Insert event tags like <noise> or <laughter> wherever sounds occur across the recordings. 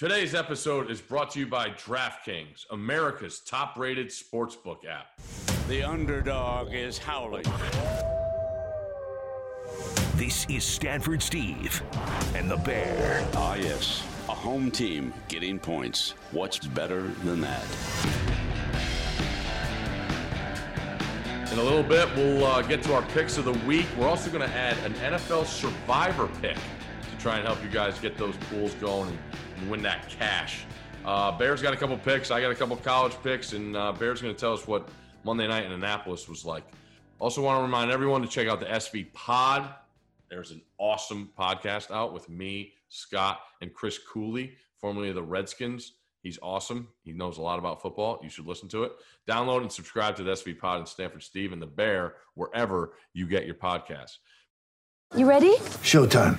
Today's episode is brought to you by DraftKings, America's top rated sportsbook app. The underdog is howling. This is Stanford Steve and the Bear. Ah, yes. A home team getting points. What's better than that? In a little bit, we'll uh, get to our picks of the week. We're also going to add an NFL survivor pick to try and help you guys get those pools going and, and win that cash. Uh, Bears got a couple picks. I got a couple college picks, and uh, Bears going to tell us what Monday night in Annapolis was like. Also, want to remind everyone to check out the SV Pod. There's an awesome podcast out with me, Scott, and Chris Cooley, formerly of the Redskins. He's awesome. He knows a lot about football. You should listen to it. Download and subscribe to the SV Pod and Stanford Steve and the Bear wherever you get your podcasts. You ready? Showtime.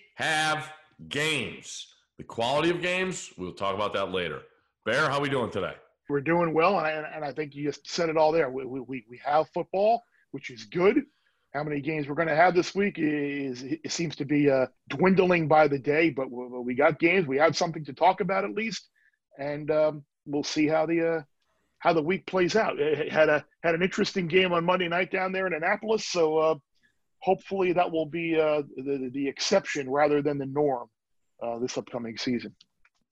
have games. The quality of games, we'll talk about that later. Bear, how we doing today? we're doing well, and I, and I think you just said it all there. We, we, we have football, which is good. How many games we're going to have this week is it seems to be uh, dwindling by the day, but we, we got games. We have something to talk about at least, and um, we'll see how the uh, how the week plays out. It had a had an interesting game on Monday night down there in Annapolis, so uh, hopefully that will be uh, the the exception rather than the norm uh, this upcoming season.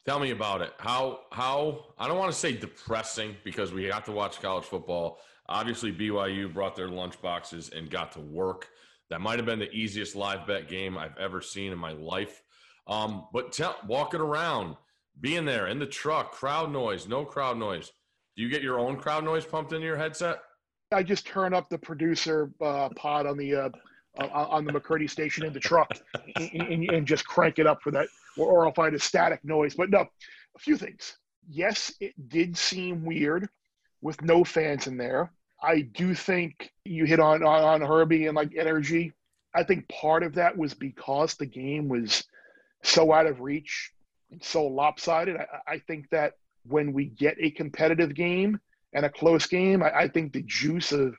Tell me about it. How how I don't want to say depressing because we got to watch college football. Obviously, BYU brought their lunch boxes and got to work. That might have been the easiest live bet game I've ever seen in my life. Um, but tell, walking around, being there in the truck, crowd noise, no crowd noise. Do you get your own crowd noise pumped into your headset? I just turn up the producer uh, pod on the uh, on the McCurdy station in the truck and, and, and just crank it up for that, or, or I'll find a static noise. But no, a few things. Yes, it did seem weird with no fans in there. I do think you hit on, on on Herbie and like energy. I think part of that was because the game was so out of reach and so lopsided. I, I think that when we get a competitive game and a close game, I, I think the juice of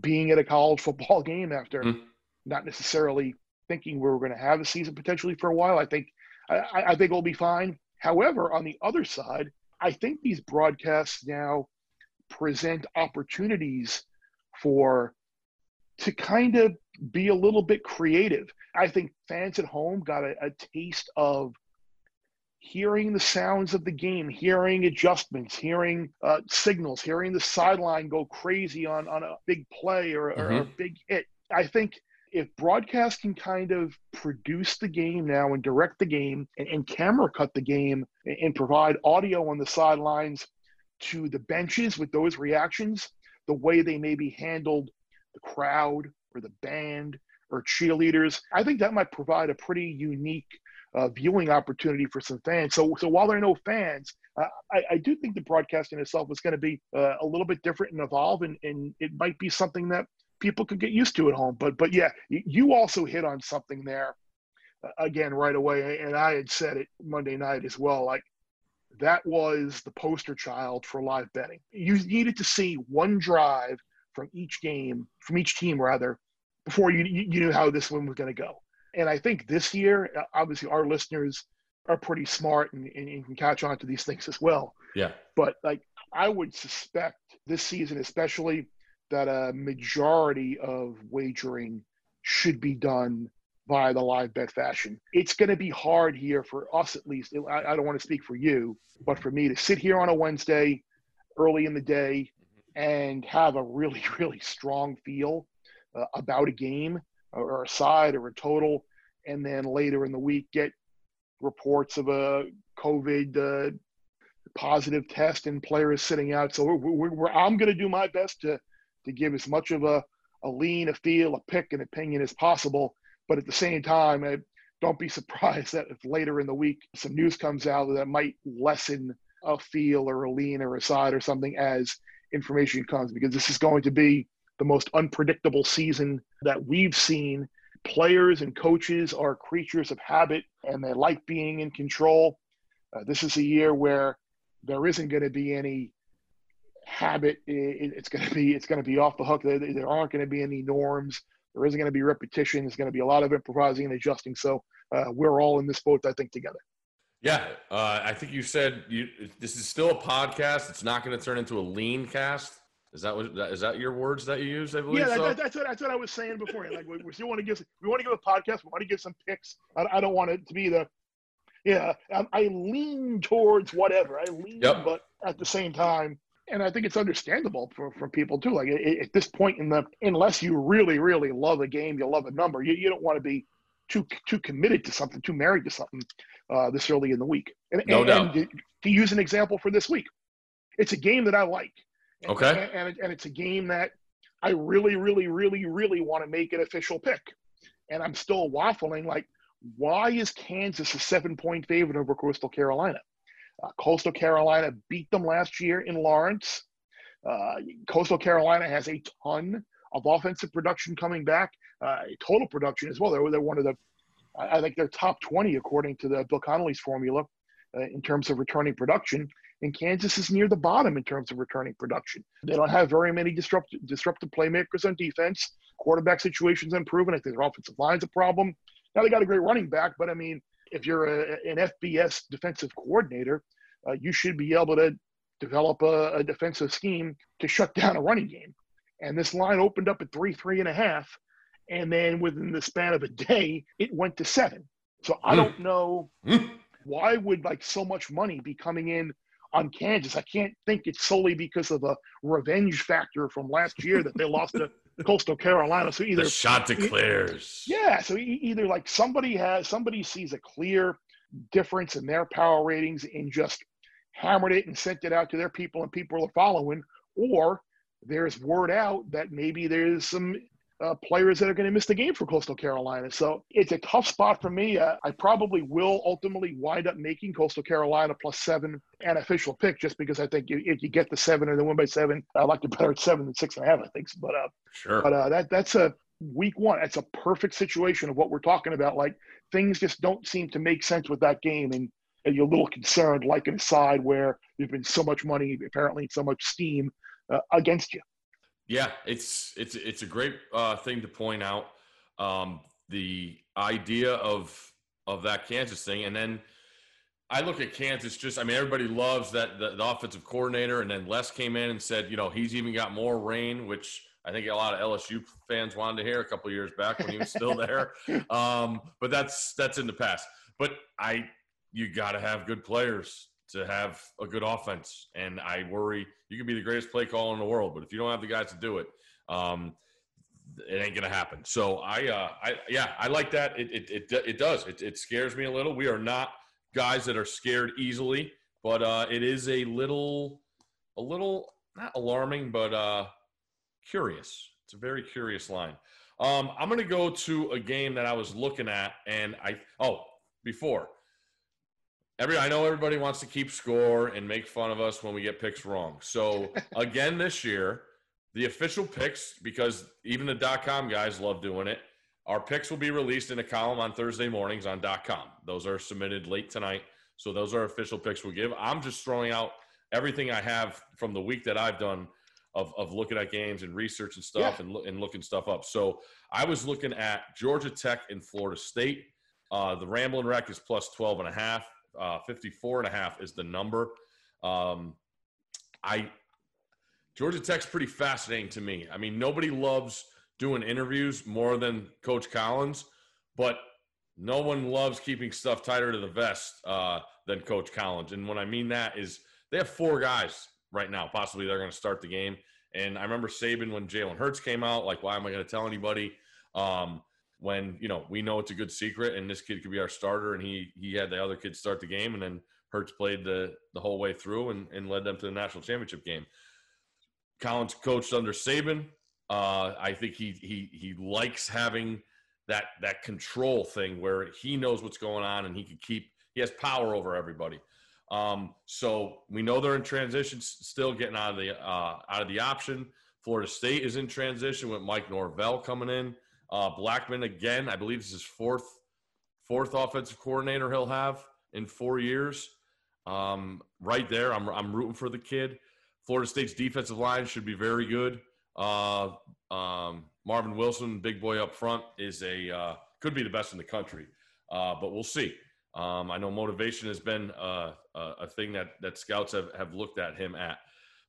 being at a college football <laughs> game after Mm. Not necessarily thinking we were going to have a season potentially for a while, I think I, I think we'll be fine. However, on the other side, I think these broadcasts now present opportunities for to kind of be a little bit creative. I think fans at home got a, a taste of hearing the sounds of the game, hearing adjustments, hearing uh, signals, hearing the sideline go crazy on, on a big play or, or a big hit. I think if broadcast can kind of produce the game now and direct the game and, and camera cut the game and, and provide audio on the sidelines to the benches with those reactions, the way they maybe handled the crowd or the band or cheerleaders, I think that might provide a pretty unique uh, viewing opportunity for some fans. So, so while there are no fans, uh, I, I do think the broadcasting itself is going to be uh, a little bit different and evolve, and, and it might be something that people could get used to at home. But, but yeah, you also hit on something there again right away, and I had said it Monday night as well. Like that was the poster child for live betting. You needed to see one drive from each game, from each team rather, before you you knew how this one was going to go. And I think this year, uh, obviously, our listeners are pretty smart and, and, and can catch on to these things as well. Yeah. But like, I would suspect this season, especially, that a majority of wagering should be done via the live bet fashion. It's going to be hard here for us, at least. I, don't want to speak for you, but for me to sit here on a Wednesday, early in the day, and have a really, <laughs> really strong feel uh, about a game or a side or a total, and then later in the week get reports of a COVID uh, positive test and players sitting out. So we're, we're, I'm going to do my best to to give as much of a, a lean, a feel, a pick, an opinion as possible. But at the same time, I, don't be <laughs> surprised that if later in the week some news comes out that might lessen a feel or a lean or a side or something as information comes, because this is going to be the most unpredictable season that we've seen. Players and coaches are creatures of habit and they like being in control. Uh, this is a year where there isn't going to be any habit. It, it's going to be it's going to be off the hook. There, there aren't going to be any norms. There isn't going to be repetition. There's going to be a lot of improvising and adjusting. So uh, we're all in this boat, I think, together. Yeah, uh, I think you said you, this is still a podcast. It's not going to turn into a lean cast. Is that what is that your words that you use? I believe. Yeah, so? that, that's what that's what I was saying before. Like we, we still want to give we want to give a podcast. We want to give some picks. I, I don't want it to be the yeah. I, I lean towards whatever. I lean, Yep. but at the same time, and I think it's understandable for, for people too. Like at, at this point in the, unless you really really love a game, you love a number. You, you don't want to be too too committed to something, too married to something uh, this early in the week. And, No and, doubt. and to, use an example for this week, it's a game that I like. And- Okay. And, and, and it's a game that I really, really, really, really want to make an official pick. And I'm still waffling like, why is Kansas a seven point favorite over Coastal Carolina? Coastal Carolina beat them last year in Lawrence. Uh, Coastal Carolina has a ton of offensive production coming back, uh, total production as well. They're, they're one of the, I think they're top 20 according to the Bill Connelly's formula uh, in terms of returning production. And Kansas is near the bottom in terms of returning production. They don't have very many disruptive, disruptive playmakers on defense. Quarterback situation's improving. I think their offensive line's a problem. Now they got a great running back, but I mean, if you're a, an FBS defensive coordinator, uh, you should be able to develop a, a defensive scheme to shut down a running game. And this line opened up at three, three and a half, and then within the span of a day, it went to seven. So I Mm. don't know Mm. why would like so much money be coming in on Kansas? I can't think it's solely because of a revenge factor from last year that they lost to Coastal Carolina. So either the shot declares. yeah, so either like somebody has somebody sees a clear difference in their power ratings and just hammered it and sent it out to their people and people are following, or there's word out that maybe there's some uh, players that are going to miss the game for Coastal Carolina. So it's a tough spot for me. Uh, I probably will ultimately wind up making Coastal Carolina plus seven an official pick just because I think if if you get the seven or the win by seven, I like it better at seven than six and a half, I think. But uh, Sure. but uh, that that's a week one. That's a perfect situation of what we're talking about. Like things just don't seem to make sense with that game, and, and you're a little concerned, like an aside where there's been so much money, apparently so much steam uh, against you. Yeah, it's it's it's a great uh, thing to point out. Um, the idea of of that Kansas thing, and then I look at Kansas. Just I mean, everybody loves that the, the offensive coordinator, and then Les came in and said, you know, he's even got more rain, which I think a lot of LSU fans wanted to hear a couple of years back when he was still there. <laughs> Um, but that's that's in the past. But I, you got to have good players to have a good offense, and I worry you can be the greatest play caller in the world, but if you don't have the guys to do it, um, it ain't gonna happen. So I, uh, I yeah, I like that. It it it, it does. It, it scares me a little. We are not guys that are scared easily, but uh, it is a little, a little not alarming, but uh, curious. It's a very curious line. Um, I'm gonna go to a game that I was looking at, and I oh before every I know everybody wants to keep score and make fun of us when we get picks wrong. So <laughs> again this year, the official picks because even the dot com guys love doing it. Our picks will be released in a column on Thursday mornings on dot com. Those are submitted late tonight. So those are official picks we'll give. I'm just throwing out everything I have from the week that I've done of, of looking at games and research and stuff Yeah. and, loo- and looking stuff up. So I was looking at Georgia Tech and Florida State. Uh, the Ramblin' Wreck is plus 12 and a half. Uh, 54 and a half is the number. Um, I Georgia Tech's pretty fascinating to me. I mean, nobody loves doing interviews more than Coach Collins, but no one loves keeping stuff tighter to the vest uh, than Coach Collins. And what I mean that is they have four guys right now. Possibly they're going to start the game. And I remember Saban when Jalen Hurts came out. Like, why am I going to tell anybody? Um, when you know we know it's a good secret, and this kid could be our starter, and he he had the other kids start the game, and then Hurts played the the whole way through and, and led them to the national championship game. Collins coached under Saban. Uh, I think he he he likes having that that control thing where he knows what's going on and he can keep he has power over everybody. Um, so we know they're in transition, still getting out of the uh, out of the option. Florida State is in transition with Mike Norvell coming in. Uh, Blackman again, I believe this is fourth fourth offensive coordinator he'll have in four years. Um, right there, I'm I'm rooting for the kid. Florida State's defensive line should be very good. Uh, um, Marvin Wilson, big boy up front, is a uh, could be the best in the country, uh, but we'll see. Um, I know motivation has been uh, a thing that that scouts have, have looked at him at,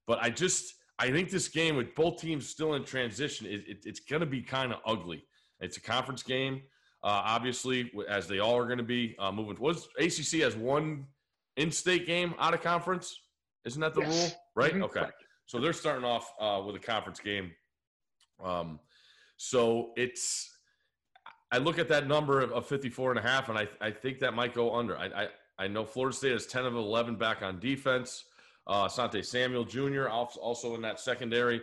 but I just I think this game with both teams still in transition, it, it, it's going to be kind of ugly. It's a conference game, uh, obviously, as they all are going to be uh, moving. Was ACC has one in-state game out of conference? Isn't that the yes. rule? Right? Mm-hmm. Okay. So they're starting off uh, with a conference game. Um, so it's I look at that number of 54 and a half, and I, I think that might go under. I, I, I know Florida State has 10 of 11 back on defense. Uh, Asante Samuel Jr. also in that secondary.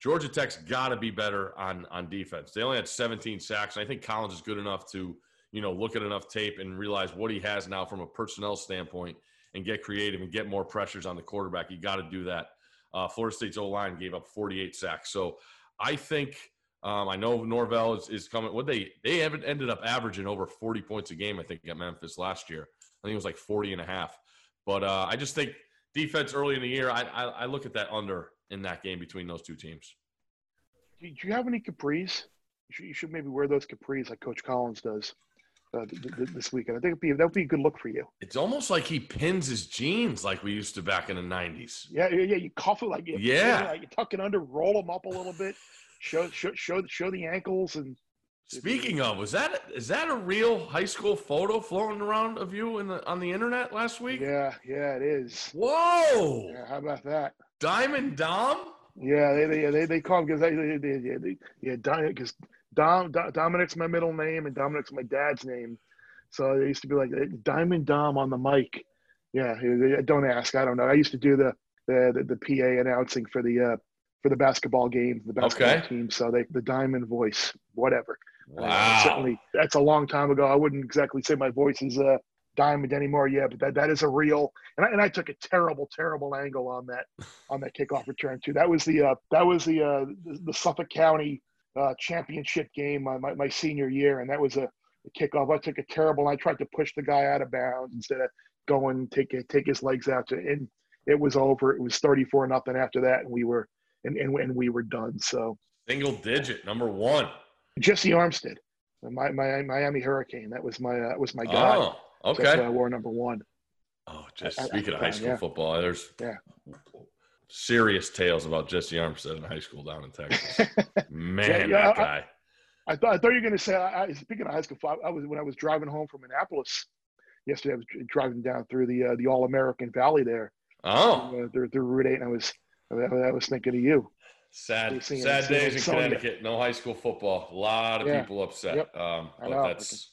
Georgia Tech's got to be better on on defense. They only had 17 sacks. And I think Collins is good enough to you know look at enough tape and realize what he has now from a personnel standpoint and get creative and get more pressures on the quarterback. You got to do that. Uh, Florida State's O line gave up 48 sacks. So I think um, I know Norvell is, is coming. What they they haven't ended up averaging over 40 points a game. I think at Memphis last year. I think it was like 40 and a half. But uh, I just think defense early in the year. I, I, I look at that under in that game between those two teams. Do you have any capris? You should, you should maybe wear those capris like Coach Collins does. Uh, th- th- this weekend. I think it'd be, that would be a good look for you. It's almost like he pins his jeans like we used to back in the '90s. Yeah, yeah, you cuff it like you, yeah, you, you tuck it under, roll them up a little bit, show show show, show the ankles and. Speaking of, was that is that a real high school photo floating around of you in the on the internet last week? Yeah, yeah, it is. Whoa! Yeah, how about that? Diamond Dom? Yeah, they they they, they call him because they, they, they, they yeah because Dom, Dom Dominic's my middle name and Dominic's my dad's name, so they used to be like Diamond Dom on the mic. Yeah, don't ask. I don't know. I used to do the the the, the PA announcing for the uh, for the basketball games, the basketball okay. team. So they the Diamond voice, whatever. Wow. Uh, certainly, that's a long time ago. I wouldn't exactly say my voice is uh, diamond anymore. Yeah, but that, that is a real. And I, and I took a terrible, terrible angle on that on that kickoff return too. That was the uh, that was the, uh, the, the Suffolk County uh, championship game my, my, my senior year, and that was a, a kickoff. I took a terrible. And I tried to push the guy out of bounds instead of going take take his legs out to and it was over. It was thirty four nothing after that, and we were and, and and we were done. So single digit number one. Jessie Armstead, my, my Miami Hurricane. That was my uh, was my guy. Oh, okay. that's why I wore number one. Oh, just speaking of high school yeah. football, there's yeah. serious tales about Jessie Armstead in high school down in Texas. <laughs> Man, yeah, that guy. I, I, thought I thought you were going to say. I, speaking of high school, I was when I was driving home from Annapolis yesterday. I was driving down through the uh, the All American Valley there. Oh, uh, through, through Route Eight, and I was I was thinking of you. Sad, sad days in Connecticut. No high school football. A lot of yeah. people upset. Yep. Um, but that's,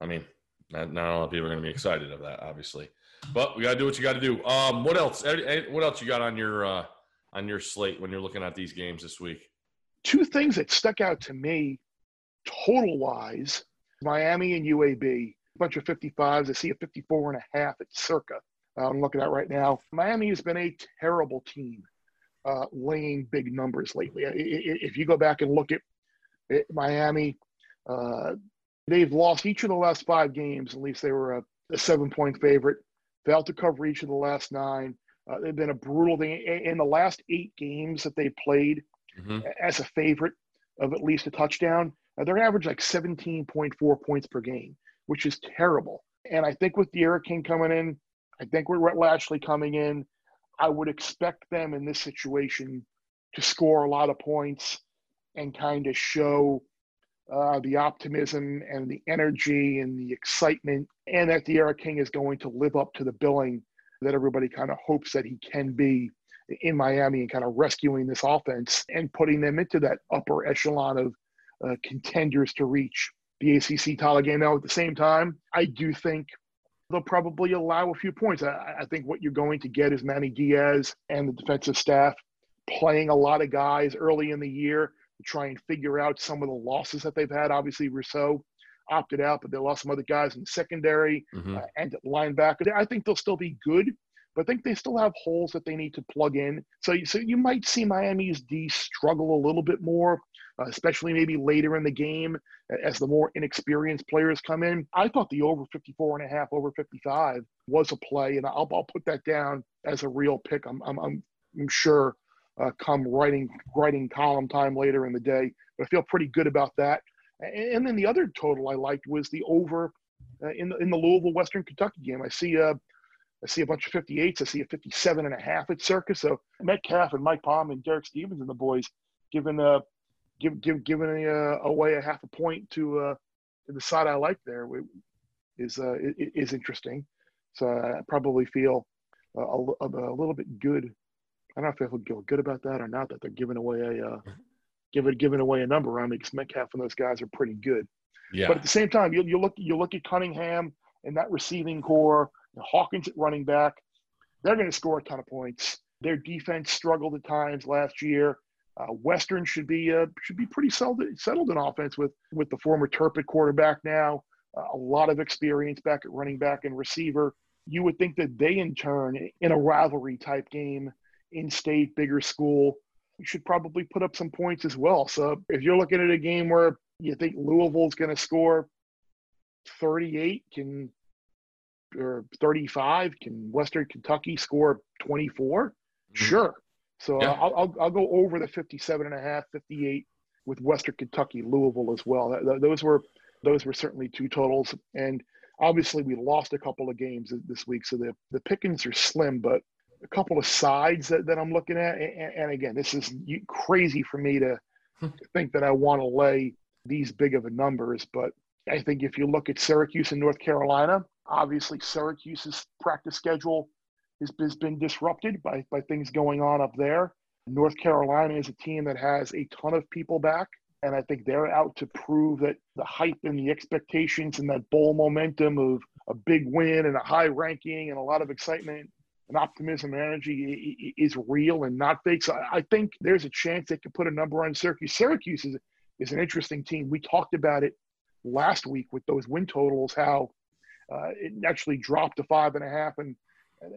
I mean, not, not a lot of people are going to be excited of that, obviously. But we got to do what you got to do. Um, what else? What else you got on your uh, on your slate when you're looking at these games this week? Two things that stuck out to me, total wise: Miami and UAB. A bunch of 55s. I see a 54 and a half at Circa. I'm looking at right now. Miami has been a terrible team uh, laying big numbers lately. If you go back and look at, at Miami, uh, they've lost each of the last five games. At least they were a, a seven point favorite. Failed to cover each of the last nine. Uh, they've been a brutal thing in the last eight games that they've played mm-hmm. as a favorite of at least a touchdown. Uh, they're average like 17.4 points per game, which is terrible. And I think with D'Eriq King coming in, I think with Rhett Lashlee coming in, I would expect them in this situation to score a lot of points and kind of show uh, the optimism and the energy and the excitement, and that D'Eriq King is going to live up to the billing that everybody kind of hopes that he can be in Miami and kind of rescuing this offense and putting them into that upper echelon of uh, contenders to reach the ACC title game. Now, at the same time, I do think they'll probably allow a few points. I, I, think what you're going to get is Manny Diaz and the defensive staff playing a lot of guys early in the year try and figure out some of the losses that they've had. Obviously, Rousseau opted out, but they lost some other guys in the secondary Mhm. uh, and linebacker. I think they'll still be good, but I think they still have holes that they need to plug in. So, you- so you might see Miami's D struggle a little bit more, uh, especially maybe later in the game as the more inexperienced players come in. I thought the over 54 and a half, over 55 was a play, and I'll, I'll put that down as a real pick. I'm, I'm, I'm, I'm sure uh, come writing writing column time later in the day, but I feel pretty good about that. And, and then the other total I liked was the over uh, in the in the Louisville Western Kentucky game. I see uh, I see a bunch of 58s. I see a 57 and a half at Circa. So Metcalf and Mike Palm and Derek Stevens and the boys giving uh give give giving uh, away a half a point to uh to the side I like there is uh is interesting. So I probably feel a, a, a little bit good. I don't know if I feel good about that or not. That they're giving away a uh, giving giving away a number on me because Metcalf and those guys are pretty good. Yeah. But at the same time, you, you look you look at Cunningham and that receiving corps, Hawkins at running back, they're going to score a ton of points. Their defense struggled at times last year. Uh, Western should be uh, should be pretty settled, settled in offense with with the former Terrapin quarterback now. Uh, a lot of experience back at running back and receiver. You would think that they, in turn, in a rivalry type game, in state, bigger school, you should probably put up some points as well. So if you're looking at a game where you think Louisville's going to score 38, can or 35, can Western Kentucky score 24? Mm-hmm. Sure. So Yeah. I'll, I'll I'll go over the 57 and a half, 58 with Western Kentucky, Louisville as well. That- those were those were certainly two totals, and obviously we lost a couple of games this week, so the the pickings are slim. But a couple of sides that, that I'm looking at, and, and again, this is crazy for me hmm. to think that I want to lay these big of a numbers, but I think if you look at Syracuse and North Carolina, obviously Syracuse's practice schedule has, has been disrupted by, by things going on up there. North Carolina is a team that has a ton of people back, and I think they're out to prove that the hype and the expectations and that bowl momentum of a big win and a high ranking and a lot of excitement and optimism and energy is real and not fake. So I think there's a chance they could put a number on Syracuse. Syracuse is, is an interesting team. We talked about it last week with those win totals, how uh, it actually dropped to five and a half, and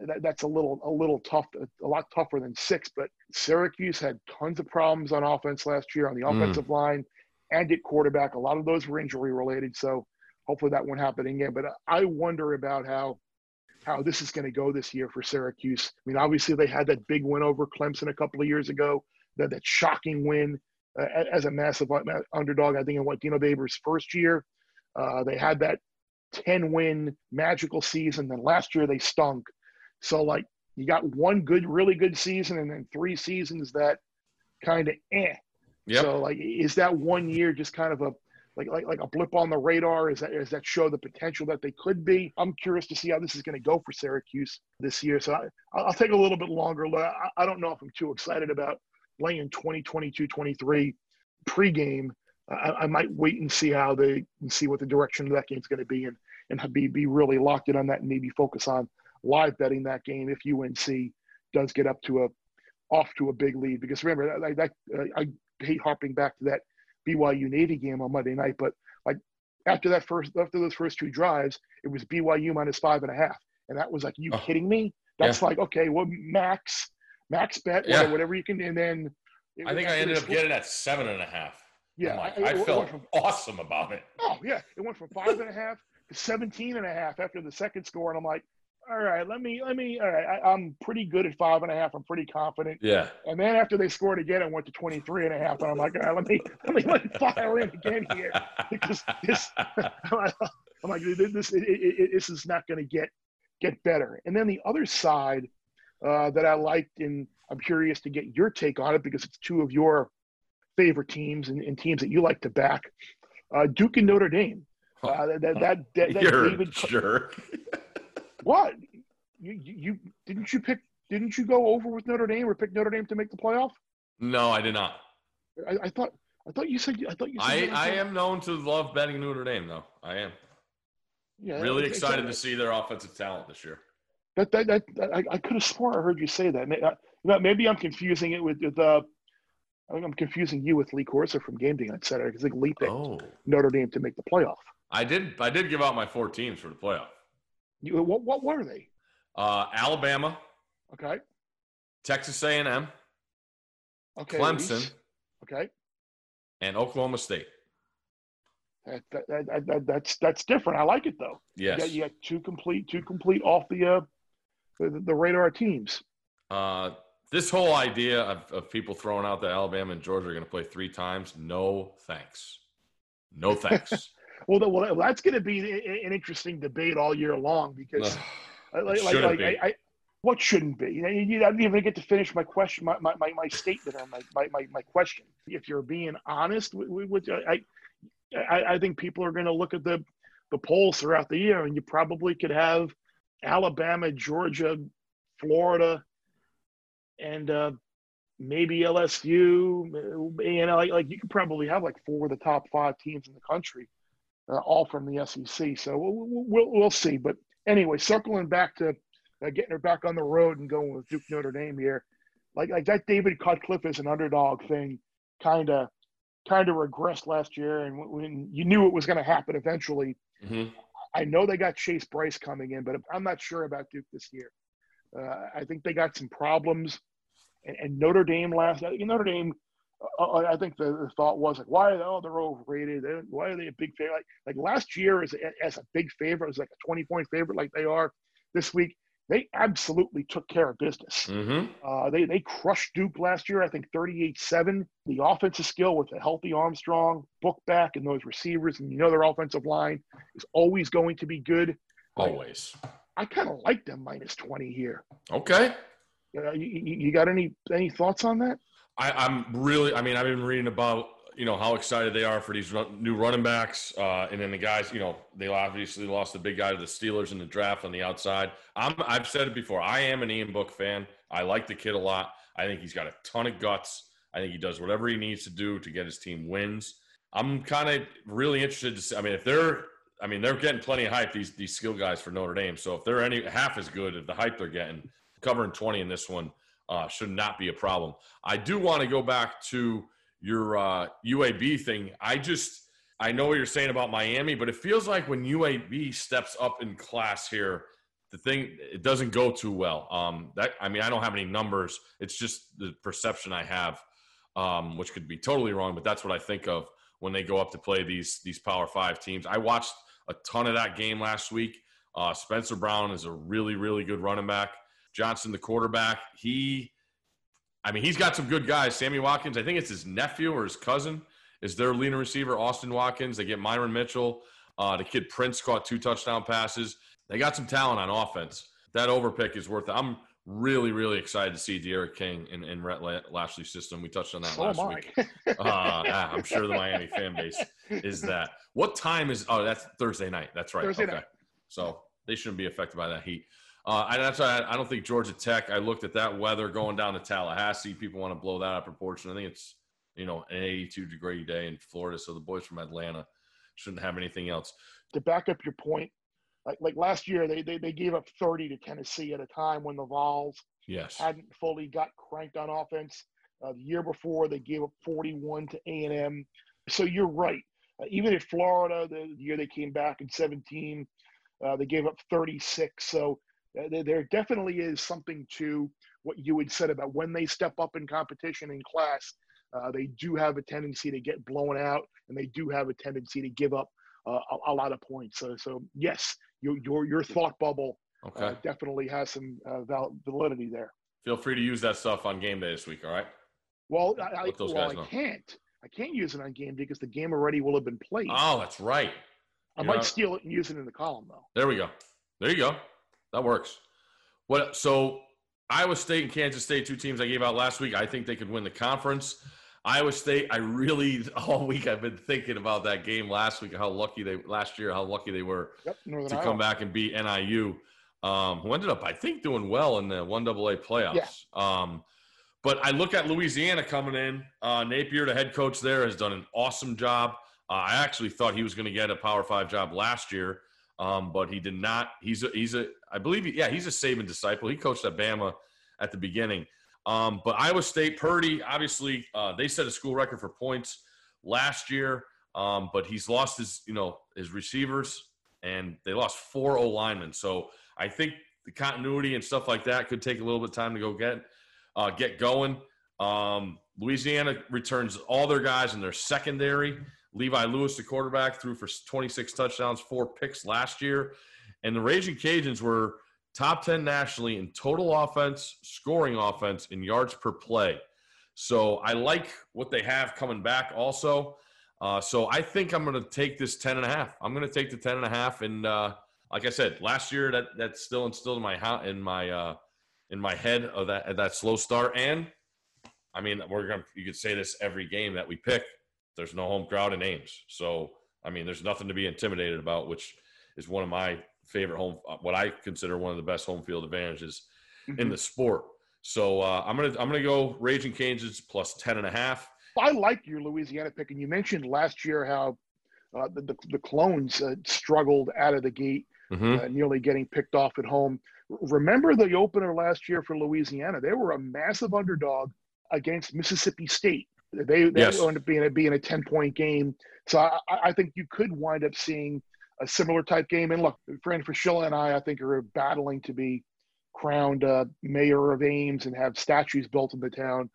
that, that's a little a little tough, a lot tougher than six. But Syracuse had tons of problems on offense last year on the Mm. offensive line and at quarterback. A lot of those were injury related, so hopefully that won't happen again. But I wonder about how how this is going to go this year for Syracuse. I mean, obviously they had that big win over Clemson a couple of years ago, that that shocking win uh, as a massive underdog. I think in what Dino Babers' first year, uh, they had that 10 win magical season. Then last year they stunk. So like you got one good, really good season, and then three seasons that kind of eh. Yep. So like, is that one year just kind of a like like like a blip on the radar? Is that is that show the potential that they could be? I'm curious to see how this is going to go for Syracuse this year. So I, I'll take a little bit longer. I, I don't know if I'm too excited about laying 2022 23 pregame. I, I might wait and see how they and see what the direction of that game is going to be and and be be really locked in on that and maybe focus on live betting that game if UNC does get up to a off to a big lead because remember that uh, I hate harping back to that BYU Navy game on Monday night, but like after that first after those first two drives, it was BYU minus five and a half, and that was like, you Oh. kidding me? That's like okay, well max max bet Yeah. whatever, whatever you can, and then I think I ended up scored- getting at seven and a half. Yeah, I'm like, I- it I felt from- awesome about it. Oh yeah, it went from five and a half to 17 and a half after the second score, and I'm like, all right, let me let me. All right, I, I'm pretty good at five and a half. I'm pretty confident. Yeah. And then after they scored again, it went to 23 and a half, and I'm like, all right, let me <laughs> let me let me fire in again here because this. <laughs> I'm like, this it, it, this is not going to get get better. And then the other side uh, that I liked, and I'm curious to get your take on it because it's two of your favorite teams and, and teams that you like to back. Uh, Duke and Notre Dame. Uh, that, that, that, that David, jerk. <laughs> what? You, you, didn't you pick? Didn't you go over with Notre Dame or pick Notre Dame to make the playoff? No, I did not. I, I thought I thought you said I thought you said I, I am known to love betting Notre Dame, though. I am yeah, really excited to see their offensive talent this year. That that, that, that I, I could have sworn I heard you say that. May- uh, you know, Maybe I'm confusing it with, with uh, I think I'm confusing you with Lee Corso from Game Day on Saturday because I think Lee picked Oh, Notre Dame to make the playoff. I did. I did give out my four teams for the playoff. You, what, what were they? Uh, Alabama, Okay. Texas A&M, Okay. Clemson, Reese. Okay. and Oklahoma State. That, that, that, that, that's that's different. I like it though. Yes. You got, you got two complete, two complete off the uh, the, the radar teams. Uh, this whole idea of, of people throwing out that Alabama and Georgia are going to play three times, no thanks. No <laughs> thanks. Well, the, well that's going to be an interesting debate all year long because, Ugh, uh, like, like, like. I, I, what shouldn't be? You, you I didn't even get to finish my question, my, my, my, my statement or my, my, my, my question. If you're being honest, with, with, with- I, I, I think people are going to look at the the polls throughout the year, and you probably could have Alabama, Georgia, Florida, and uh, maybe LSU. You know, like, like you could probably have like four of the top five teams in the country, uh, all from the SEC. So we'll, we'll, we'll see. But anyway, circling back to uh, getting her back on the road and going with Duke Notre Dame here, like like that David Cutcliffe as an underdog thing, kind of kind of regressed last year, and when- you knew it was going to happen eventually. Mhm. I know they got Chase Brice coming in, but I'm not sure about Duke this year. Uh, I think they got some problems, and, and Notre Dame last year, Notre Dame. Uh, I think the, the thought was like, why are they? Oh, they're overrated. They, why are they a big favorite? Like, like last year, as a, as a big favorite, it was like a 20 point favorite, like they are this week. They absolutely took care of business. Mhm. Uh, they they crushed Duke last year. I think 38-7. The offensive skill with a healthy Armstrong, Book back, and those receivers, and you know their offensive line is always going to be good. Always. I kind of like them minus 20 here. Okay. Uh, you you got any any thoughts on that? I, I'm really. I mean, I've been reading about you know how excited they are for these run, new running backs, uh, and then the guys. You know, they obviously lost the big guy to the Steelers in the draft on the outside. I'm. I've said it before. I am an Ian Book fan. I like the kid a lot. I think he's got a ton of guts. I think he does whatever he needs to do to get his team wins. I'm kind of really interested to see. I mean, if they're, I mean, they're getting plenty of hype. These these skill guys for Notre Dame. So if they're any half as good as the hype they're getting, covering 20 in this one uh, should not be a problem. I do want to go back to your uh, UAB thing. I just I know what you're saying about Miami, but it feels like when UAB steps up in class here, the thing it doesn't go too well. Um, that I mean, I don't have any numbers. It's just the perception I have, um, which could be totally wrong, but that's what I think of when they go up to play these these Power Five teams. I watched a ton of that game last week. Uh, Spencer Brown is a really really good running back. Johnson, the quarterback, he, I mean, he's got some good guys. Sammy Watkins, I think it's his nephew or his cousin, is their leading receiver. Austin Watkins, they get Myron Mitchell. Uh, the kid Prince caught two touchdown passes. They got some talent on offense. That overpick is worth it. I'm really, really excited to see D'Eriq King in, in Rhett Lashlee's system. We touched on that So last week. Uh, I'm sure the Miami fan base is that. What time is? Oh, that's Thursday night. That's right. Thursday okay. night. So they shouldn't be affected by that heat. Uh, and that's why I, I don't think Georgia Tech. I looked at that weather going down to Tallahassee. People want to blow that out of proportion. I think it's you know an 82 degree day in Florida, so the boys from Atlanta shouldn't have anything else. to back up your point, like like last year they, they they gave up 30 to Tennessee at a time when the Vols Yes. hadn't fully got cranked on offense. Uh, the year before they gave up 41 to A&M. So you're right. Uh, even at Florida, the, the year they came back in 17, uh, they gave up 36. So there, there definitely is something to what you had said about when they step up in competition in class. Uh, they do have a tendency to get blown out, and they do have a tendency to give up uh, a, a lot of points. So, so yes, your your your thought bubble Okay. uh, definitely has some uh, val- validity there. Feel free to use that stuff on game day this week. All right. Well, I, I, well, know. I can't. I can't use it on game day because the game already will have been played. Oh, that's right. I you're might not- steal it and use it in the column though. There we go. There you go. That works. What? So Iowa State and Kansas State, two teams I gave out last week. I think they could win the conference. Iowa State, I really <laughs> all week I've been thinking about that game last week. How lucky they last year, how lucky they were Yep, to Iowa. come back and beat NIU, um, who ended up I think doing well in the one AA playoffs. Um, but I look at Louisiana coming in. Uh, Napier, the head coach there, has done an awesome job. Uh, I actually thought he was going to get a Power Five job last year, um, but he did not. He's a, he's a I believe he, yeah he's a Saban disciple. He coached at Bama at the beginning. Um, but Iowa State, Purdy, obviously, uh, they set a school record for points last year, um, but he's lost his, you know, his receivers, and they lost four O linemen. So I think the continuity and stuff like that could take a little bit of time to go get uh, get going. Um, Louisiana returns all their guys in their secondary. Levi Lewis, the quarterback, threw for 26 touchdowns, four picks last year. And the Raging Cajuns were top 10 nationally in total offense, scoring offense, and yards per play. So I like what they have coming back also. Uh, so I think I'm going to take this 10 and a half. I'm going to take the 10 and a half. And uh, like I said, last year that that's still instilled in my in my uh, in my head of that that slow start. And I mean, we're going to you could say this every game that we pick. There's no home crowd in Ames. So I mean, there's nothing to be intimidated about, which is one of my favorite home, uh, what I consider one of the best home field advantages mm-hmm. in the sport. So uh, I'm gonna I'm gonna go Raging Cajuns plus ten and a half. I like your Louisiana pick, and you mentioned last year how uh, the, the, the clones uh, struggled out of the gate, mm-hmm. Uh, nearly getting picked off at home. Remember the opener last year for Louisiana? They were a massive underdog against Mississippi State. They, they yes. ended up being a, being a ten point game. So I, I think you could wind up seeing a similar type game. And look, Fran Fraschilla and I, I think, are battling to be crowned uh, mayor of Ames and have statues built in the town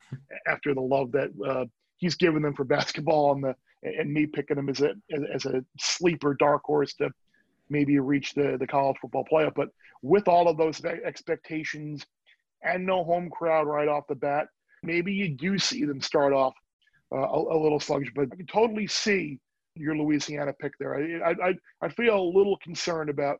after the love that uh, he's given them for basketball and the and me picking him as a as a sleeper dark horse to maybe reach the the college football playoff. But with all of those expectations and no home crowd right off the bat, maybe you do see them start off uh, a, a, little sluggish. But I can totally see your Louisiana pick there. I I I feel a little concerned about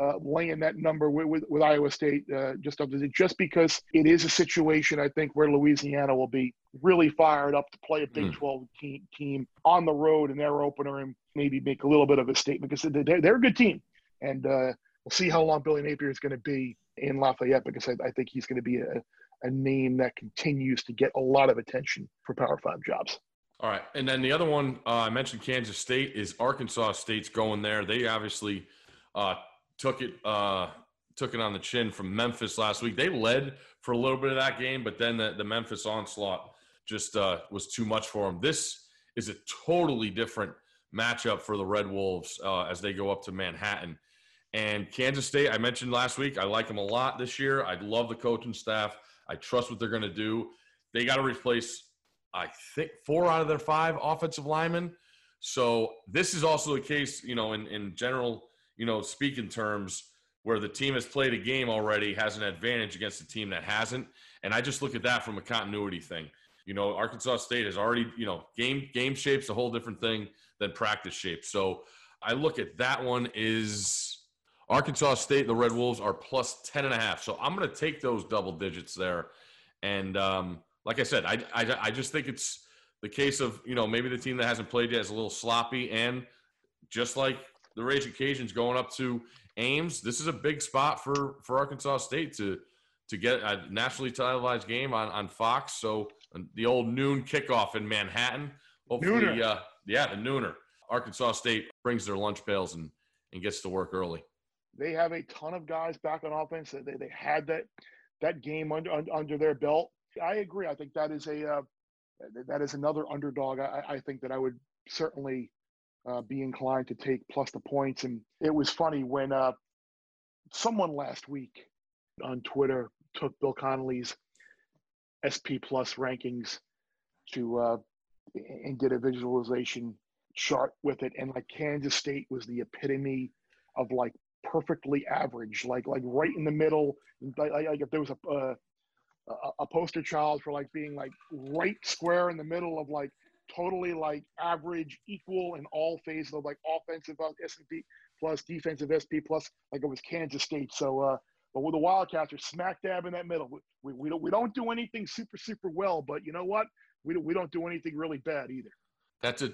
uh, laying that number with, with, with Iowa State uh, just up to just because it is a situation I think where Louisiana will be really fired up to play a Big mm. 12 team, team on the road in their opener and maybe make a little bit of a statement because they're, they're a good team and uh, we'll see how long Billy Napier is going to be in Lafayette because I, I think he's going to be a, a name that continues to get a lot of attention for Power Five jobs. All right, and then the other one uh, I mentioned, Kansas State, is Arkansas State's going there. They obviously uh, took it uh, took it on the chin from Memphis last week. They led for a little bit of that game, but then the, the Memphis onslaught just uh, was too much for them. This is a totally different matchup for the Red Wolves uh, as they go up to Manhattan. And Kansas State, I mentioned last week, I like them a lot this year. I love the coaching staff. I trust what they're going to do. They got to replace I think four out of their five offensive linemen. So this is also the case, you know, in, in general, you know, speaking terms, where the team has played a game already has an advantage against a team that hasn't. And I just look at that from a continuity thing. You know, Arkansas State has already, you know, game game shape's a whole different thing than practice shape. So I look at that one is Arkansas State, the Red Wolves are plus 10 and a half. So I'm going to take those double digits there. And, um, like I said, I, I, I just think it's the case of, you know, maybe the team that hasn't played yet is a little sloppy. And just like the Raging Cajuns going up to Ames, this is a big spot for, for Arkansas State to, to get a nationally televised game on, on Fox. So the old noon kickoff in Manhattan. Hopefully, uh, yeah, the nooner. Arkansas State brings their lunch pails and, and gets to work early. They have a ton of guys back on offense. They, they had that that game under under their belt. I agree. I think that is a uh, that is another underdog. I, I, think that I would certainly uh, be inclined to take plus the points. And it was funny when uh, someone last week on Twitter took Bill Connelly's SP plus rankings to uh, and did a visualization chart with it, and like Kansas State was the epitome of like perfectly average, like like right in the middle. Like, like if there was a, uh, a, poster child for like being like right square in the middle of like totally like average, equal in all phases of like offensive SP plus defensive SP plus, like it was Kansas State. So, uh, but with the Wildcats are smack dab in that middle. We, we, don't we don't do anything super super well, but you know what? We don't, we don't do anything really bad either. That's a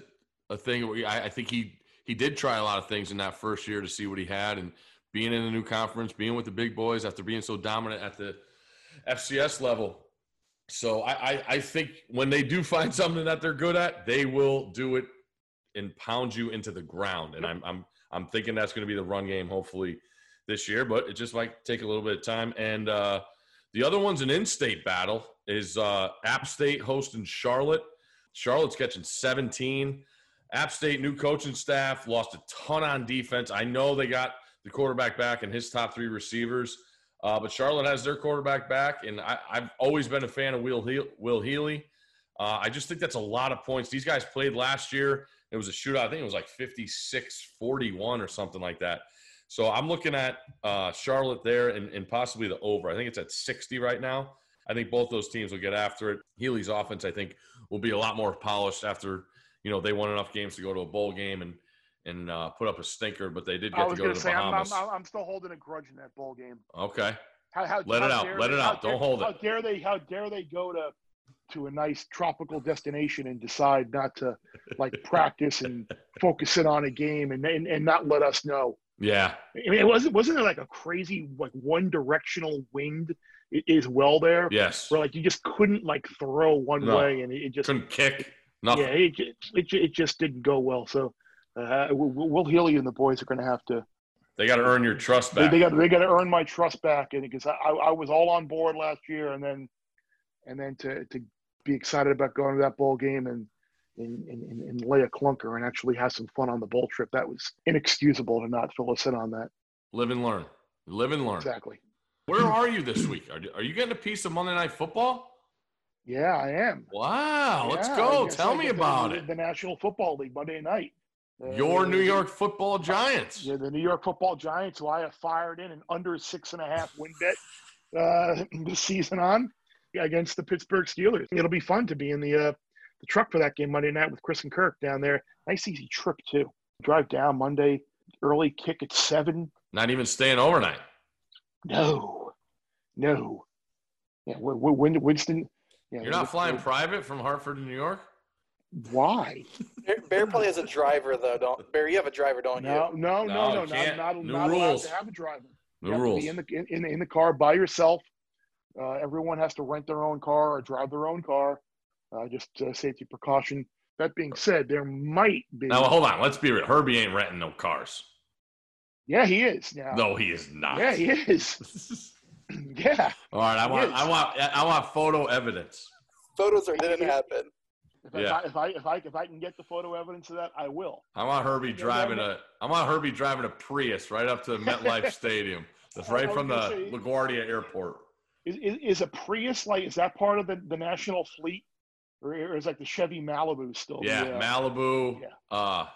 a thing. Where I, I think he he did try a lot of things in that first year to see what he had, and being in a new conference, being with the big boys after being so dominant at the FCS level. So I, I, I think when they do find <laughs> something that they're good at, they will do it and pound you into the ground. And I'm I'm I'm thinking that's going to be the run game hopefully this year, but it just might take a little bit of time. And uh, The other one's an in-state battle. Is uh, App State hosting Charlotte? Charlotte's catching 17. App State new coaching staff lost a ton on defense. I know they got the quarterback back and his top three receivers, uh, but Charlotte has their quarterback back, and I, have always been a fan of Will he- Will Healy. Uh, I just think that's a lot of points. These guys played last year. It was a shootout. I think it was like 56 41 or something like that. So I'm looking at uh, Charlotte there and, and possibly the over. I think it's at 60 right now. I think both those teams will get after it. Healy's offense, I think, will be a lot more polished after you know they won enough games to go to a bowl game and and uh, put up a stinker, but they did get to go to the say, Bahamas. I'm, I'm, I'm, still holding a grudge in that bowl game. Okay. How, how, Let how it out. Let they, it out. Dare, Don't hold how it. How dare they? How dare they go to to a nice tropical destination and decide not to like <laughs> practice and focus in on a game and, and and not let us know. Yeah. I mean, it wasn't wasn't there like a crazy like one directional wind as well there? Yes. Where like you just couldn't like throw one No. way and it just Couldn't kick. Nothing. yeah it, it, it just didn't go well. So uh, Will Healy and the boys are going to have to They got to earn your trust back. they got they got to earn my trust back, and because I, I was all on board last year, and then and then to to be excited about going to that bowl game and and, and, and lay a clunker and actually have some fun on the bowl trip. That was inexcusable to not fill us in on that. Live and learn. Live and learn. Exactly. Where are you this week? Are, are you getting a piece of Monday Night Football? Yeah, I am. Wow. Let's go. Tell I me about it. The National Football League Monday night. Uh, Your New York Football Giants. Yeah, the New York Football Giants, who I have fired in an under six and a half win bet uh, <laughs> this season on against the Pittsburgh Steelers. It'll be fun to be in the uh, the truck for that game Monday night with Chris and Kirk down there. Nice easy trip too. Drive down Monday, early kick at seven. Not even staying overnight. No, no. Yeah, Win- Win- Winston. Yeah, You're not Win- flying private from Hartford to New York? Why? Bear, Bear probably has a driver though. Don't Bear? You have a driver, don't No, you? no, No, no, no. you Not, can't. not, New not allowed rules. to have a driver. No You have to rules. Be in the in, in, in the car by yourself. Uh, everyone has to rent their own car or drive their own car. Uh, just uh, safety precaution. That being said, there might be. Now, hold on. Let's be real. Herbie ain't renting no cars. yeah, he is now. No, he is not. Yeah, he is. <laughs> <clears throat> yeah. All right, I He want, is. I want, I want photo evidence. Photos are didn't happen. If, I- Yeah. if, I, if I if I can get the photo evidence of that, I will. I want Herbie driving no. a, I want Herbie driving a Prius right up to the MetLife <laughs> Stadium. That's right from the say- LaGuardia Airport. Is, is, is a Prius like is that part of the, the national fleet, or, or is like the Chevy Malibu still? Yeah, the, uh, Malibu, yeah. uh,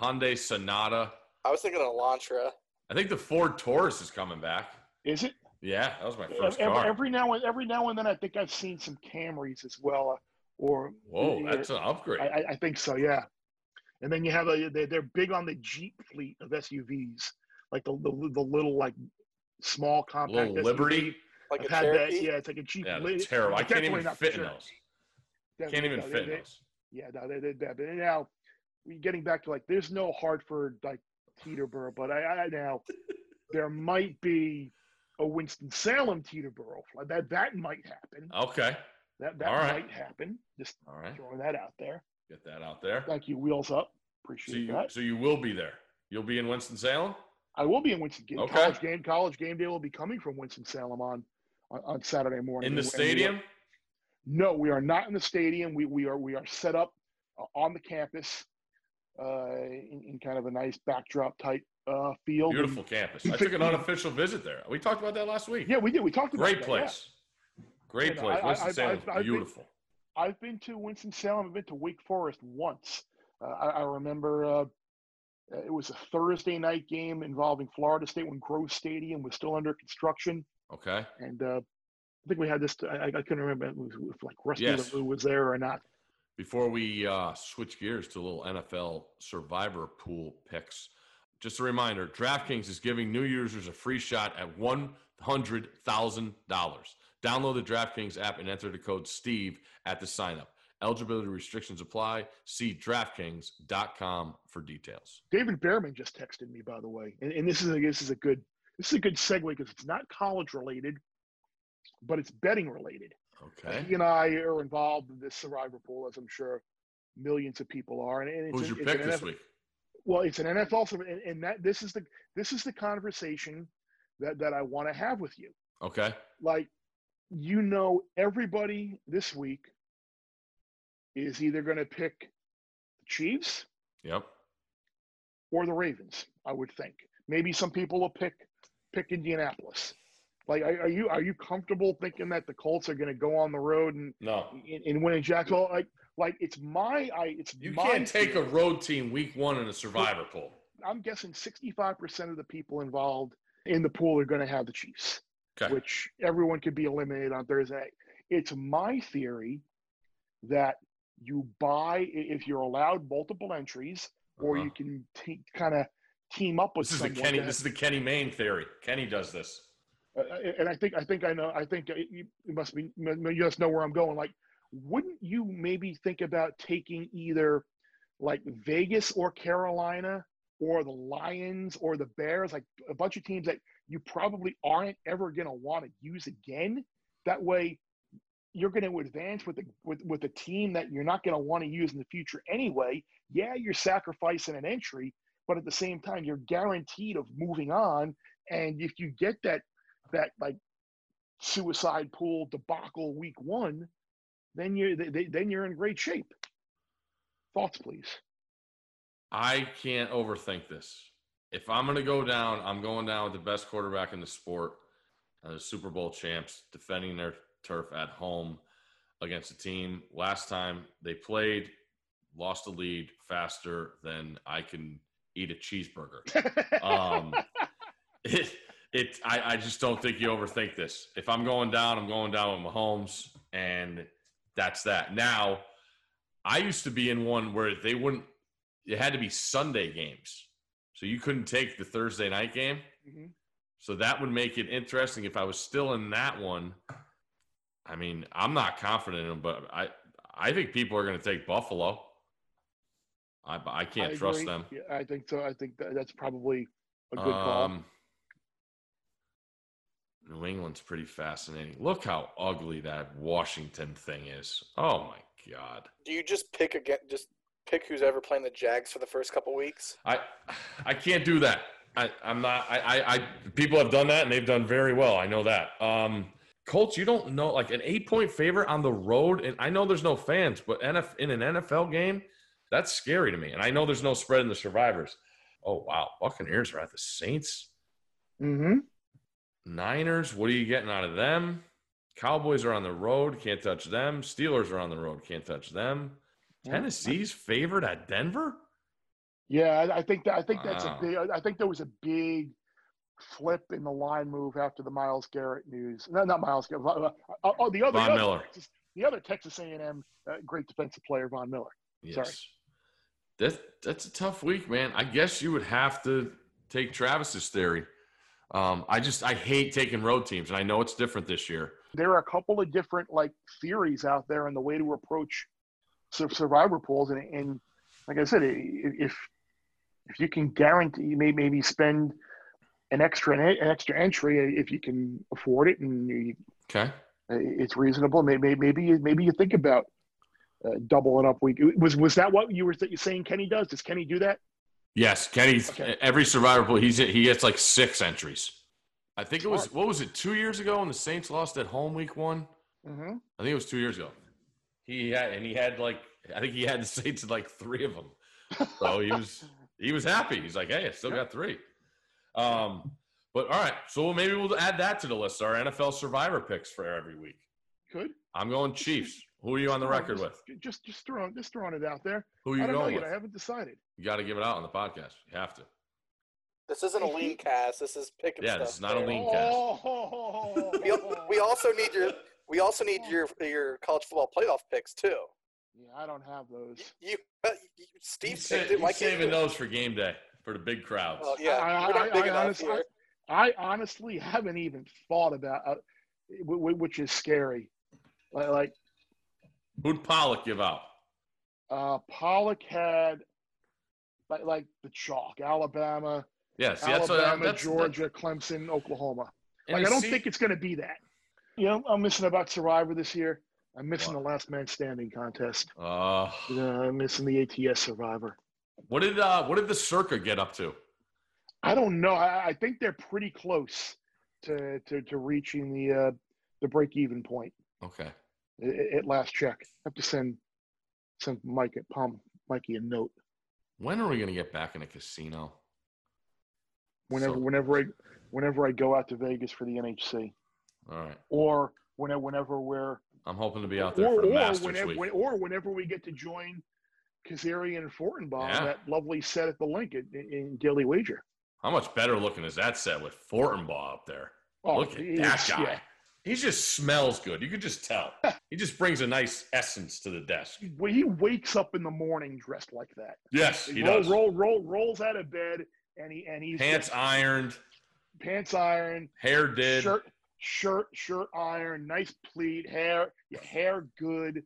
Hyundai Sonata. I was thinking of Elantra. I think the Ford Taurus is coming back. Is it? Yeah, that was my first every, car. every now and every now and then, I think I've seen some Camrys as well, uh, or Whoa, yeah, that's an upgrade. I, I- I think so, yeah. And then you have a they're, they're big on the Jeep fleet of SUVs, like the the, the little like small compact Little SUV. Liberty. Like I've a had Cherokee. that. Yeah, it's like a Jeep. Yeah, Li- terrible. I can't definitely even not fit in those. Definitely- Can't even no, they- fit in those. Yeah, no, they did that. But now, we getting back to like, there's no Hartford like Teterboro, but I, I now there might be a Winston Salem Teterboro flight. That that might happen. Okay. That that all right. might happen. Just All right. throwing that out there. Get that out there. Thank you, Wheels Up. So Appreciate you, that. so you will be there. You'll be in Winston Salem. I will be in Winston. Okay. College game. College game day will be coming from Winston Salem on on, on Saturday morning. In the stadium. No, we are not in the stadium. We we are we are set up uh, on the campus, uh, in, in kind of a nice backdrop type uh, field. And- Beautiful campus. I took an unofficial visit there. We talked about that last week. yeah, we did. We talked about Great that, yeah. place. Great Yeah, no, place. Winston I've- I've been- beautiful. I've been to Winston Salem. I've been to Wake Forest once. Uh, I, I remember uh, it was a Thursday night game involving Florida State when Grove Stadium was still under construction, Okay. and uh, I think we had this. I, I couldn't remember if, it was- if like Rusty Yes. Lou was there or not. Before we uh, switch gears to a little NFL survivor pool picks, just a reminder DraftKings is giving new users a free shot at $100,000. Download the DraftKings app and enter the code STEVE at the sign up. Eligibility restrictions apply. See DraftKings.com for details. David Behrman just texted me, by the way, and, and this is a, this is a good this is a good segue because it's not college related, but it's betting related. Okay. He and I are involved in this survivor pool, as I'm sure millions of people are. And, and it's Who's your pick this NFL week? Well, it's an NFL, survivor, and, and that this is the this is the conversation that that I want to have with you. Okay. Like, you know everybody this week is either going to pick the Chiefs Yep. or the Ravens. I would think maybe some people will pick pick Indianapolis. Like, are, are you are you comfortable thinking that the Colts are going to go on the road and No. and, and win in Jacksonville? Like, like it's my I it's You my can't take a road team week one in a survivor pool. I'm guessing 65% of the people involved in the pool are going to have the Chiefs, Okay. which everyone could be eliminated on Thursday. It's my theory that you buy if you're allowed multiple entries, or Uh-huh. you can t- kind of team up with This is the. Kenny. that- This is the Kenny Main theory. Kenny does this. uh, and I think I think I know. I think uh, you, you must be you just know where I'm going. Like, wouldn't you maybe think about taking either like Vegas or Carolina or the Lions or the Bears, like a bunch of teams that you probably aren't ever going to want to use again. That way, you're going to advance with the with with a team that you're not going to want to use in the future anyway. Yeah, you're sacrificing an entry, but at the same time, you're guaranteed of moving on. And if you get that that like suicide pool debacle week one, then you're th- th- then you're in great shape. Thoughts, please. I can't overthink this. If I'm going to go down, I'm going down with the best quarterback in the sport, uh, the Super Bowl champs, defending their turf at home against a team. Last time they played, lost the lead faster than I can eat a cheeseburger. <laughs> Um, it, it, I, I just don't think you overthink this. If I'm going down, I'm going down with Mahomes, and that's that. Now, I used to be in one where they wouldn't. It had to be Sunday games, so you couldn't take the Thursday night game. Mhm. So that would make it interesting. If I was still in that one, I mean, I'm not confident in them, but I, I think people are going to take Buffalo. I, I can't I trust them. Yeah, I think so. I think that, that's probably a good call. New England's pretty fascinating. Look how ugly that Washington thing is. Oh my god. Do you just pick again? Just pick who's ever playing the Jags for the first couple weeks? I I can't do that. I, I'm not. I, I, I people have done that and they've done very well. I know that. Um, Colts, you don't know like an eight point favorite on the road, and I know there's no fans, but NF, in an NFL game, that's scary to me. And I know there's no spread in the survivors. Oh wow, Buccaneers are at the Saints. Mm-hmm. Niners, what are you getting out of them? Cowboys are on the road, can't touch them. Steelers are on the road, can't touch them. Tennessee's favored at Denver? Yeah, I, I think that I think that's Wow. a big. I think there was a big flip in the line move after the Myles Garrett news. No, not Myles Garrett. uh, uh, Oh, the other, Von the other Miller. Texas, the other Texas A&M uh, great defensive player, Von Miller. Yes. Sorry. That, that's a tough week, man. I guess you would have to take Travis's theory. Um, I just I hate taking road teams, and I know it's different this year. There are a couple of different like theories out there on the way to approach survivor pools, and, and like I said, if if you can guarantee, you may maybe spend an extra an extra entry if you can afford it, and you, Okay. it's reasonable. Maybe maybe you- maybe you think about uh, doubling up week. Was was that what you were th- saying? Kenny does? Does Kenny do that? Yes, Kenny's Okay. every survivor pool. He's he gets like six entries. I think it was what was it two years ago when the Saints lost at home week one. Mm-hmm. I think it was two years ago. He had and he had like I think he had the Saints in like three of them. So he was he was happy. He's like, hey, I still got three. Um, but all right, so maybe we'll add that to the list. Our NFL Survivor picks for every week. Good. I'm going Chiefs. Who are you on the record with? just, Just just throwing just throwing it out there. Who are I you don't know going yet. with? I haven't decided. You got to give it out on the podcast. You have to. This isn't a lean cast. This is picking Yeah, stuff. this is not a there. lean cast. Oh, We, we also need your we also need your your college football playoff picks too. Yeah, I don't have those. You, uh, you Steve He's, picked sa- it. Why he's can't saving those for game day for the big crowds. Well, yeah, I- we're not I- big I enough honestly- here. I honestly haven't even thought about, uh, wh- wh- which is scary. Like, like Who'd Pollack give out? uh, Pollack had, like, like the chalk: Alabama, Yes, yeah, that's, Alabama, that's Georgia, Clemson, Oklahoma. Like, I don't see- think it's going to be that. You know, I'm missing about Survivor this year. I'm missing What? the Last Man Standing contest. Uh, You know, I'm missing the ATS Survivor. what did uh, what did the Circa get up to? I don't know. I, I think they're pretty close to to, to reaching the uh, the break even point Okay. At, last check. I have to send send Mike at Palm Mikey a note When are we going to get back in a casino? whenever So- whenever I whenever I go out to Vegas for the NHC All right. or whenever whenever we're I'm hoping to be out there or, for the or Masters whenever week. or whenever we get to join Kezirian and Fortenbaugh Yeah. that lovely set at the link in, in, Daily Wager. How much better looking is that set with Fortenbaugh up there? Oh, Look at that guy. yeah. He just smells good. You could just tell. <laughs> he just brings a nice essence to the desk. When he wakes up in the morning dressed like that. Yes, he roll, does. roll, roll, rolls out of bed, and he and he's Pants just- ironed, pants iron, hair did. shirt, shirt, shirt iron, nice pleat, hair, hair good.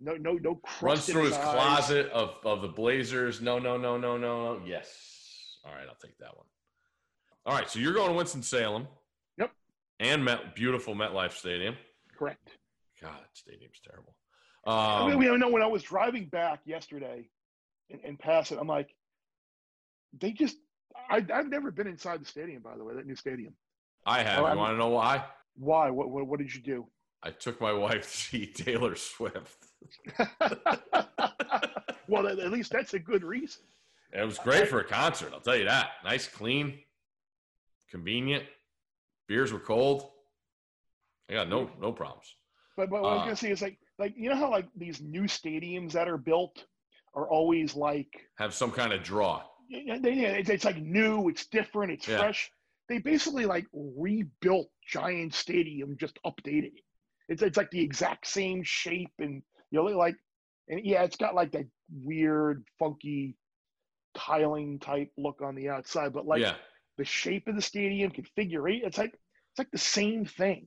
No, no, no crust runs through his eyes. closet of, of the Blazers. No, no, no, no, no, no. Yes. All right, I'll take that one. All right, so you're going to Winston Salem. And Met, beautiful MetLife Stadium. Correct. God, that stadium's terrible. I Um, mean, you know, when I was driving back yesterday and, and past it, I'm like, they just. I, I've never been inside the stadium, by the way, that new stadium. I have. Oh, You want to know why? Why? What? What, what did you do? I took my wife to see <laughs> Taylor Swift. <laughs> well, at least that's a good reason. It was great for a concert. I'll tell you that. Nice, clean, convenient. Beers were cold. I got no no problems. But, but what I was Uh, gonna say is like like you know how like these new stadiums that are built are always like Have some kind of draw. yeah, they- yeah, it's, it's like new, it's different, it's Yeah. fresh. They basically like rebuilt Giant Stadium, just updated it. It's it's like the exact same shape and you know like and yeah, it's got like that weird, funky tiling type look on the outside, but like yeah, the shape of the stadium, configuration, it's like it's like the same thing.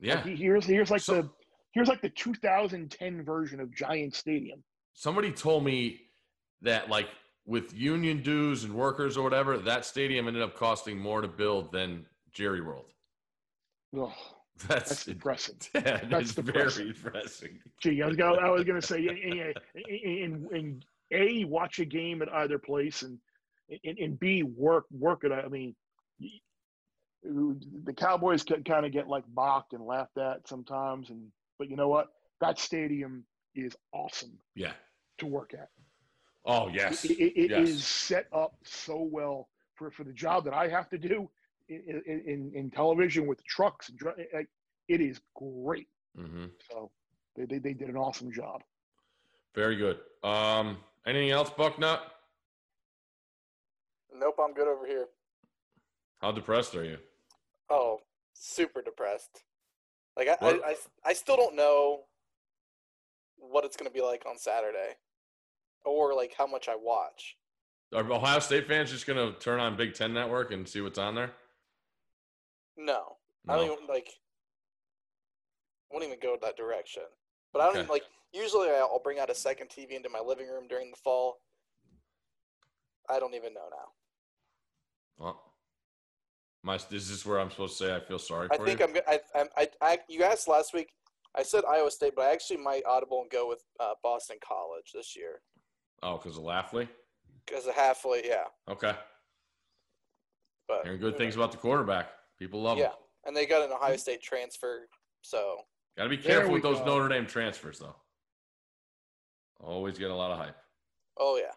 yeah. Like, here's here's like So- the here's like the 2010 version of Giant Stadium. Somebody told me that like with union dues and workers or whatever, that stadium ended up costing more to build than Jerry World. Ugh, <laughs> That's, that's depressing. <laughs> yeah, that's depressing. very depressing. Gee, I was gonna, I was gonna say, <laughs> and, and, and a watch a game at either place, and and, and b work work it. I mean, the Cowboys kind of get like mocked and laughed at sometimes, and but you know what? That stadium is awesome Yeah. to work at. Oh yes. It, it, it yes. is set up so well for, for the job that I have to do in, in, in, television with trucks. And, dr- like, it is great. hmm So they, they, they did an awesome job. Very good. Um, anything else, Bucknut? Nope, I'm good over here. How depressed are you? Oh, super depressed. Like I, I, I, I still don't know what it's gonna be like on Saturday, or like how much I watch. Are Ohio State fans just gonna turn on Big Ten Network and see what's on there? No, I don't even like. I won't even go that direction. But I don't Okay. even like. Usually, I'll bring out a second TV into my living room during the fall. I don't even know now. Well, my is this is where I'm supposed to say I feel sorry I for think you? I'm. go- I, I, I, I. You asked last week. I said Iowa State, but I actually might audible and go with uh, Boston College this year oh, because of Hafley. because of Hafley. Yeah, Okay, but hearing good things about the quarterback. People love Yeah, him. Yeah, and they got an Ohio State transfer, so Got to be careful with those go. Notre Dame transfers, though. Always get a lot of hype. oh yeah,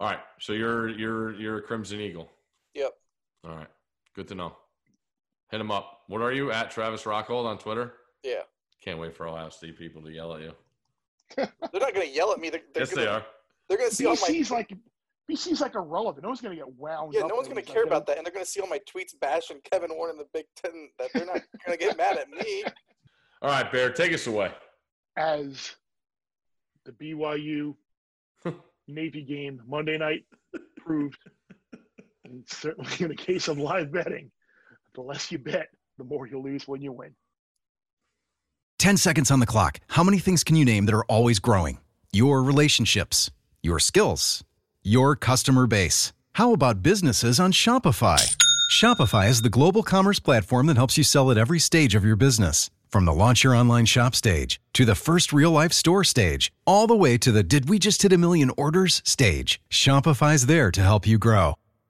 All right, so you're you're you're a Crimson Eagle. Yep. All right, good to know. Hit him up. What are you at Travis Rockhold on Twitter? Yeah, Can't wait for Ohio State people to yell at you. <laughs> they're not gonna yell at me. They're, they're yes, gonna, they are. They're gonna see all my. BC's like BC's like irrelevant. No one's gonna get wound. Yeah, up no one's gonna care like, about that, and they're gonna see all my tweets bashing Kevin Warren in the Big Ten. That they're not <laughs> gonna get mad at me. All right, Bear, take us away. As the BYU <laughs> Navy game Monday night proved, and certainly <laughs> in the case of live betting, the less you bet, the more you lose when you win. 10 seconds on the clock. How many things can you name that are always growing? Your relationships, your skills, your customer base. How about businesses on Shopify? Shopify is the global commerce platform that helps you sell at every stage of your business. From the launch your online shop stage to the first real life store stage, all the way to the did we just hit a million orders stage. Shopify's there to help you grow.